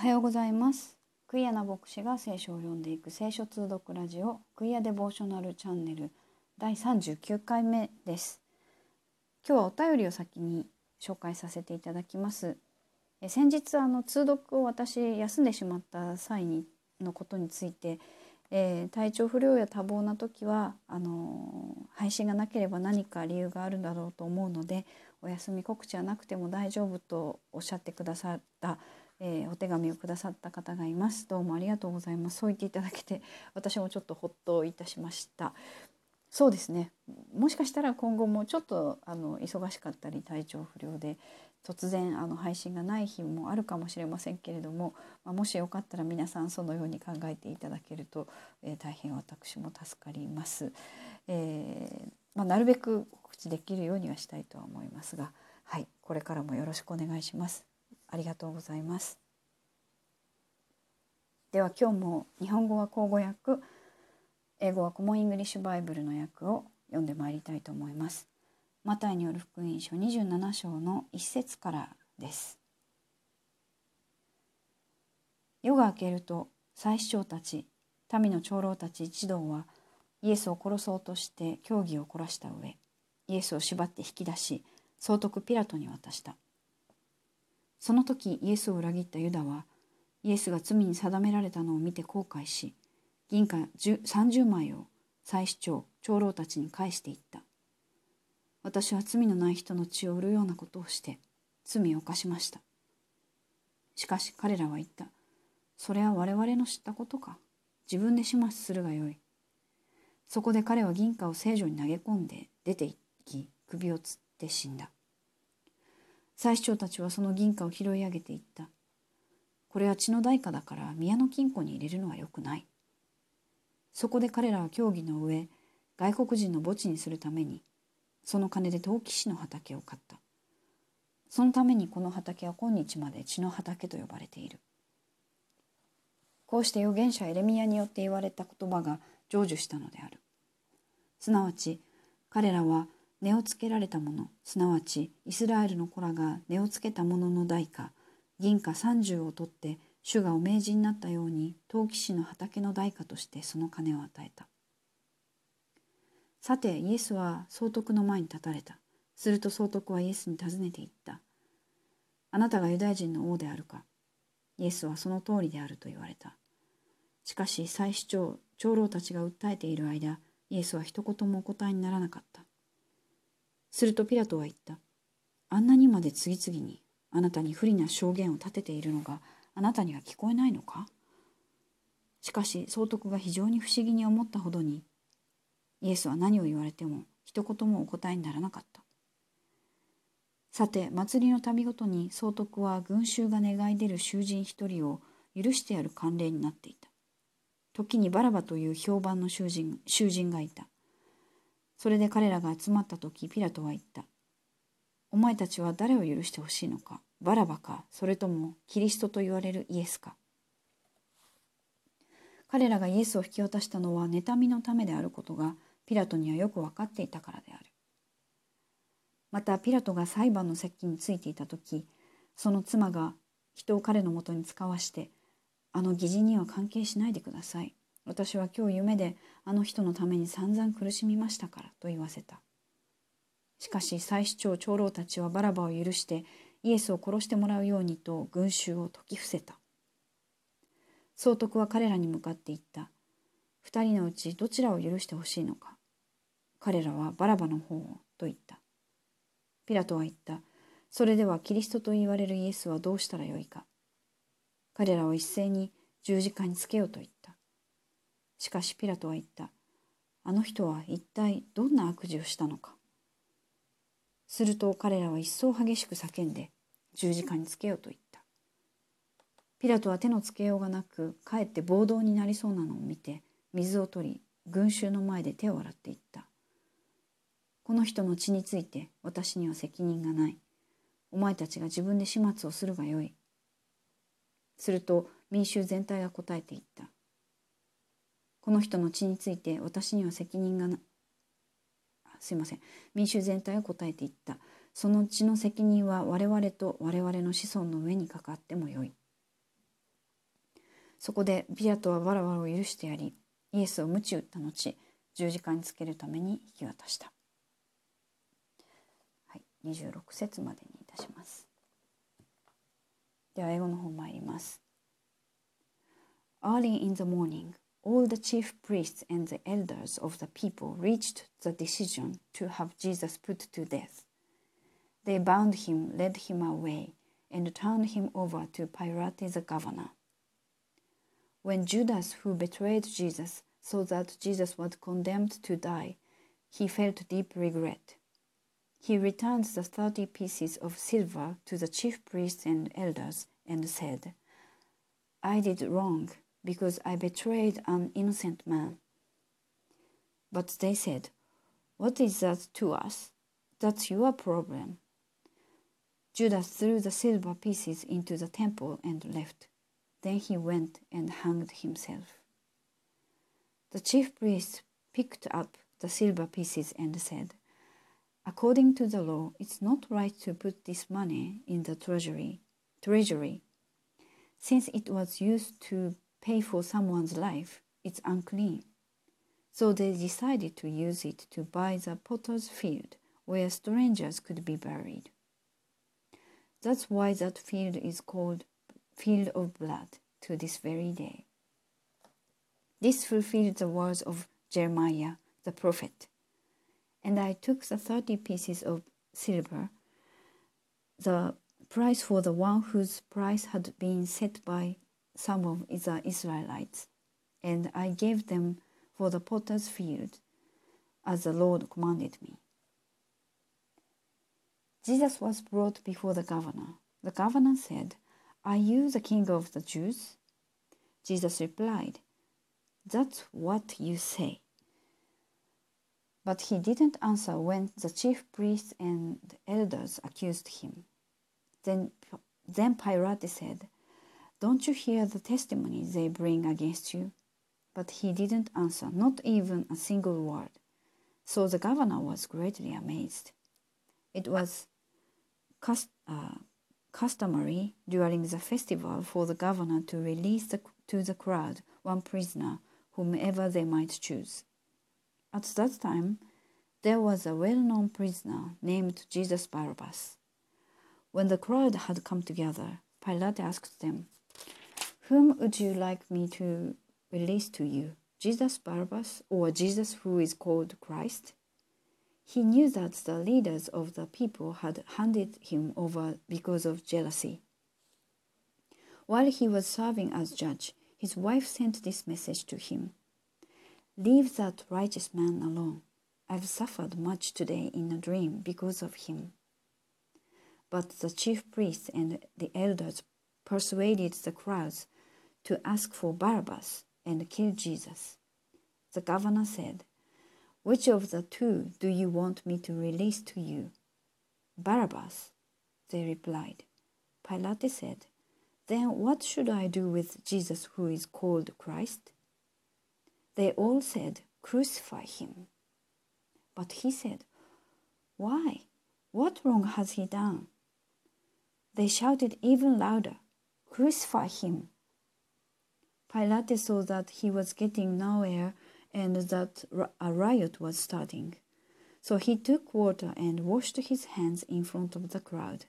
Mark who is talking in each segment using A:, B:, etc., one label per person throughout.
A: はようございます。クイアな牧師が聖書を読んでいく聖書通読ラジオクイアデボーショナルチャンネル第39回目です。今日はお便りを先に紹介させていただきます。え先日あの通読を私休んでしまった際にのことについて、えー、体調不良や多忙な時はあの配信がなければ何か理由があるんだろうと思うのでお休み告知はなくても大丈夫とおっしゃってくださった、えー、お手紙をくださった方がいます。どうもありがとうございます。そう言っていただけて私もちょっとほっといたしました。そうですね。もしかしたら今後もちょっとあの忙しかったり体調不良で突然あの配信がない日もあるかもしれませんけれども、まあ、もしよかったら皆さんそのように考えていただけると、えー、大変私も助かります。えーまあ、なるべく告知できるようにはしたいとは思いますが、はい、これからもよろしくお願いします。ありがとうございます。では今日も日本語は口語訳、英語はコモンイングリッシュバイブルの訳を読んでまいりたいと思います。マタイによる福音書27章の一節からです。夜が明けると祭司長たち民の長老たち一同はイエスを殺そうとして協議を凝らした上イエスを縛って引き出し総督ピラトに渡したその時イエスを裏切ったユダはイエスが罪に定められたのを見て後悔し銀貨30枚を祭司長長老たちに返していった。私は罪のない人の血を売るようなことをして罪を犯しました。しかし彼らは言った。それは我々の知ったことか。自分で始末するがよい。そこで彼は銀貨を聖女に投げ込んで出て行き首をつって死んだ。祭司長たちはその銀貨を拾い上げていった。これは血の代価だから宮の金庫に入れるのはよくない。そこで彼らは協議の上外国人の墓地にするためにその金で陶器師の畑を買った。そのためにこの畑は今日まで血の畑と呼ばれている。こうして預言者エレミアによって言われた言葉が成就したのである。すなわち彼らは値をつけられたものすなわちイスラエルの子らが値をつけたものの代価銀貨30を取って主がお命じになったように陶器師の畑の代価としてその金を与えたさてイエスは総督の前に立たれた。すると総督はイエスに尋ねて言った。あなたがユダヤ人の王であるかイエスはその通りであると言われた。しかし祭司長、長老たちが訴えている間、イエスは一言もお答えにならなかった。するとピラトは言った。あんなにまで次々にあなたに不利な証言を立てているのがあなたには聞こえないのか？しかし総督が非常に不思議に思ったほどにイエスは何を言われても一言もお答えにならなかった。さて祭りの度ごとに総督は群衆が願い出る囚人一人を許してやる慣例になっていた。時にバラバという評判の囚人囚人がいた。それで彼らが集まった時ピラトは言った。お前たちは誰を許してほしいのか？バラバか？それともキリストと言われるイエスか？彼らがイエスを引き渡したのは妬みのためであることがピラトにはよく分かっていたからである。またピラトが裁判の席についていた時その妻が人を彼のもとに使わして「あの義人には関係しないでください。私は今日夢であの人のために散々苦しみましたから」と言わせた。しかし祭司長長老たちはバラバを許してイエスを殺してもらうようにと群衆を説き伏せた。総督は彼らに向かって言った。二人のうちどちらを許してほしいのか。彼らはバラバの方をと言った。ピラトは言った。それではキリストと言われるイエスはどうしたらよいか。彼らは一斉に十字架につけようと言った。しかしピラトは言った。あの人は一体どんな悪事をしたのか。すると彼らは一層激しく叫んで十字架につけようと言った。ピラトは手のつけようがなくかえって暴動になりそうなのを見て水を取り群衆の前で手を洗っていった。この人の血について私には責任がない。お前たちが自分で始末をするがよい。すると民衆全体が答えていった。この人の血について私には責任がなすいません民衆全体が答えていったその血の責任は我々と我々の子孫の上にかかってもよいそこでピラトはバラバラを許してやりイエスを鞭打った後十字架につけるために引き渡した。はい、26節までにいたします。では英語の方参ります。Early in the morning, all the chief priests and the elders of the people reached the decision to have Jesus put to death. They bound him, led him away, and turned him over to Pilate the governor. When Judas, who betrayed Jesus, saw that Jesus was condemned to die, he felt deep regret. He returned the thirty pieces of silver to the chief priests and elders and said, I did wrong because I betrayed an innocent man. But they said, What is that to us? That's your problem. Judas threw the silver pieces into the temple and left. Then he went and hanged himself. The chief priest picked up the silver pieces and said, According to the law, it's not right to put this money in the treasury, treasury. Since it was used to pay for someone's life, it's unclean. So they decided to use it to buy the potter's field where strangers could be buried. That's why that field is called Field of Blood to this very day. This fulfilled the words of Jeremiah the prophet. And I took the thirty pieces of silver, the price for the one whose price had been set by some of the Israelites, and I gave them for the potter's field, as the Lord commanded me. Jesus was brought before the governor. The governor said, Are you the king of the Jews? Jesus replied, That's what you say. But he didn't answer when the chief priests and elders accused him. Then, then Pilate said, Don't you hear the testimony they bring against you? But he didn't answer, not even a single word. So the governor was greatly amazed. It was cust- uh, customary during the festival for the governor to release the, to the crowd one prisoner, whomever they might choose. At that time, there was a well known prisoner named Jesus Barabbas. When the crowd had come together, Pilate asked them, Whom would you like me to release to you, Jesus Barabbas or Jesus who is called Christ? He knew that the leaders of the people had handed him over because of jealousy. While he was serving as judge, his wife sent this message to him Leave that righteous man alone. I've suffered much today in a dream because of him. But the chief priests and the elders persuaded the crowds to ask for Barabbas and kill Jesus. The governor said, which of the two do you want me to release to you? Barabbas, they replied. Pilate said, Then what should I do with Jesus who is called Christ? They all said, Crucify him. But he said, Why? What wrong has he done? They shouted even louder, Crucify him. Pilate saw that he was getting nowhere and that a riot was starting. So he took water and washed his hands in front of the crowd.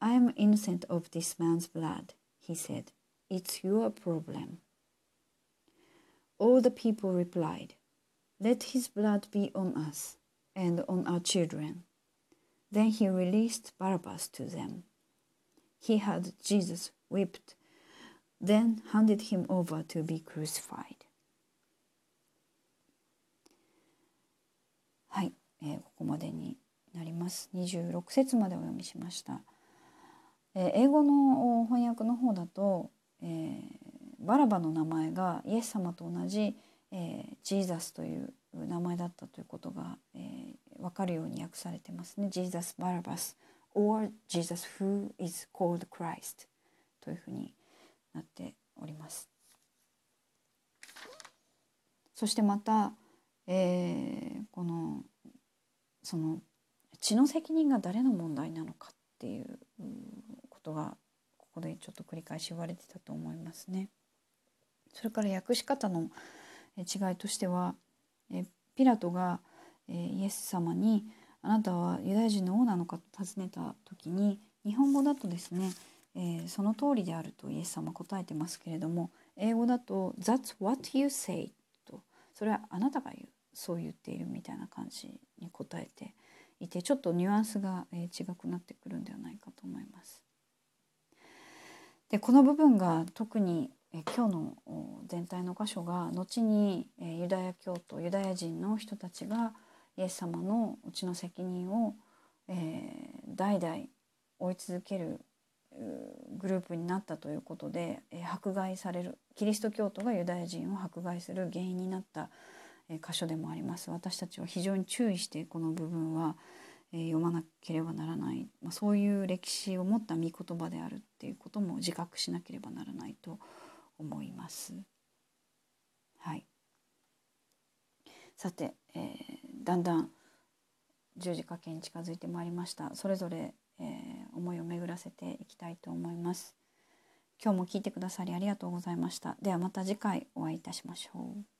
A: I am innocent of this man's blood, he said. It's your problem. All the people replied, Let his blood be on us and on our children. Then he released Barabbas to them. He had Jesus whipped, then handed him over to be crucified. はい、えー、ここまでになります。26節までお読みしました。えー、英語の翻訳の方だと、えー、バラバの名前がイエス様と同じ、えー、ジーザスという名前だったということが、えー、分かるように訳されてますね。ジーザス・バラバス or Jesus who is called Christ というふうになっております。そしてまた、えー、このその血の責任が誰の問題なのかっていうことがここでちょっと繰り返し言われてたと思いますね。それから訳し方の違いとしてはえピラトがえイエス様に「あなたはユダヤ人の王なのか?」と尋ねた時に日本語だとですね、えー、その通りであるとイエス様答えてますけれども英語だと「That's what you say」とそれはあなたが言うそう言っているみたいな感じに答えていてちょっとニュアンスが、えー、違くなってくるんではないかと思います。でこの部分が特にえ今日の全体の箇所が後に、えユダヤ教徒ユダヤ人の人たちがイエス様のうちの責任を、えー、代々追い続けるグループになったということで、えー、迫害されるキリスト教徒がユダヤ人を迫害する原因になった、えー、箇所でもあります。私たちは非常に注意してこの部分は、えー、読まなければならない、まあ、そういう歴史を持った御言葉であるっていうことも自覚しなければならないと思います。はい、さて、えー、だんだん十字架けに近づいてまいりました。それぞれ、えー、思いを巡らせていきたいと思います。今日も聞いてくださりありがとうございました。ではまた次回お会いいたしましょう。